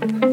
Mm-hmm.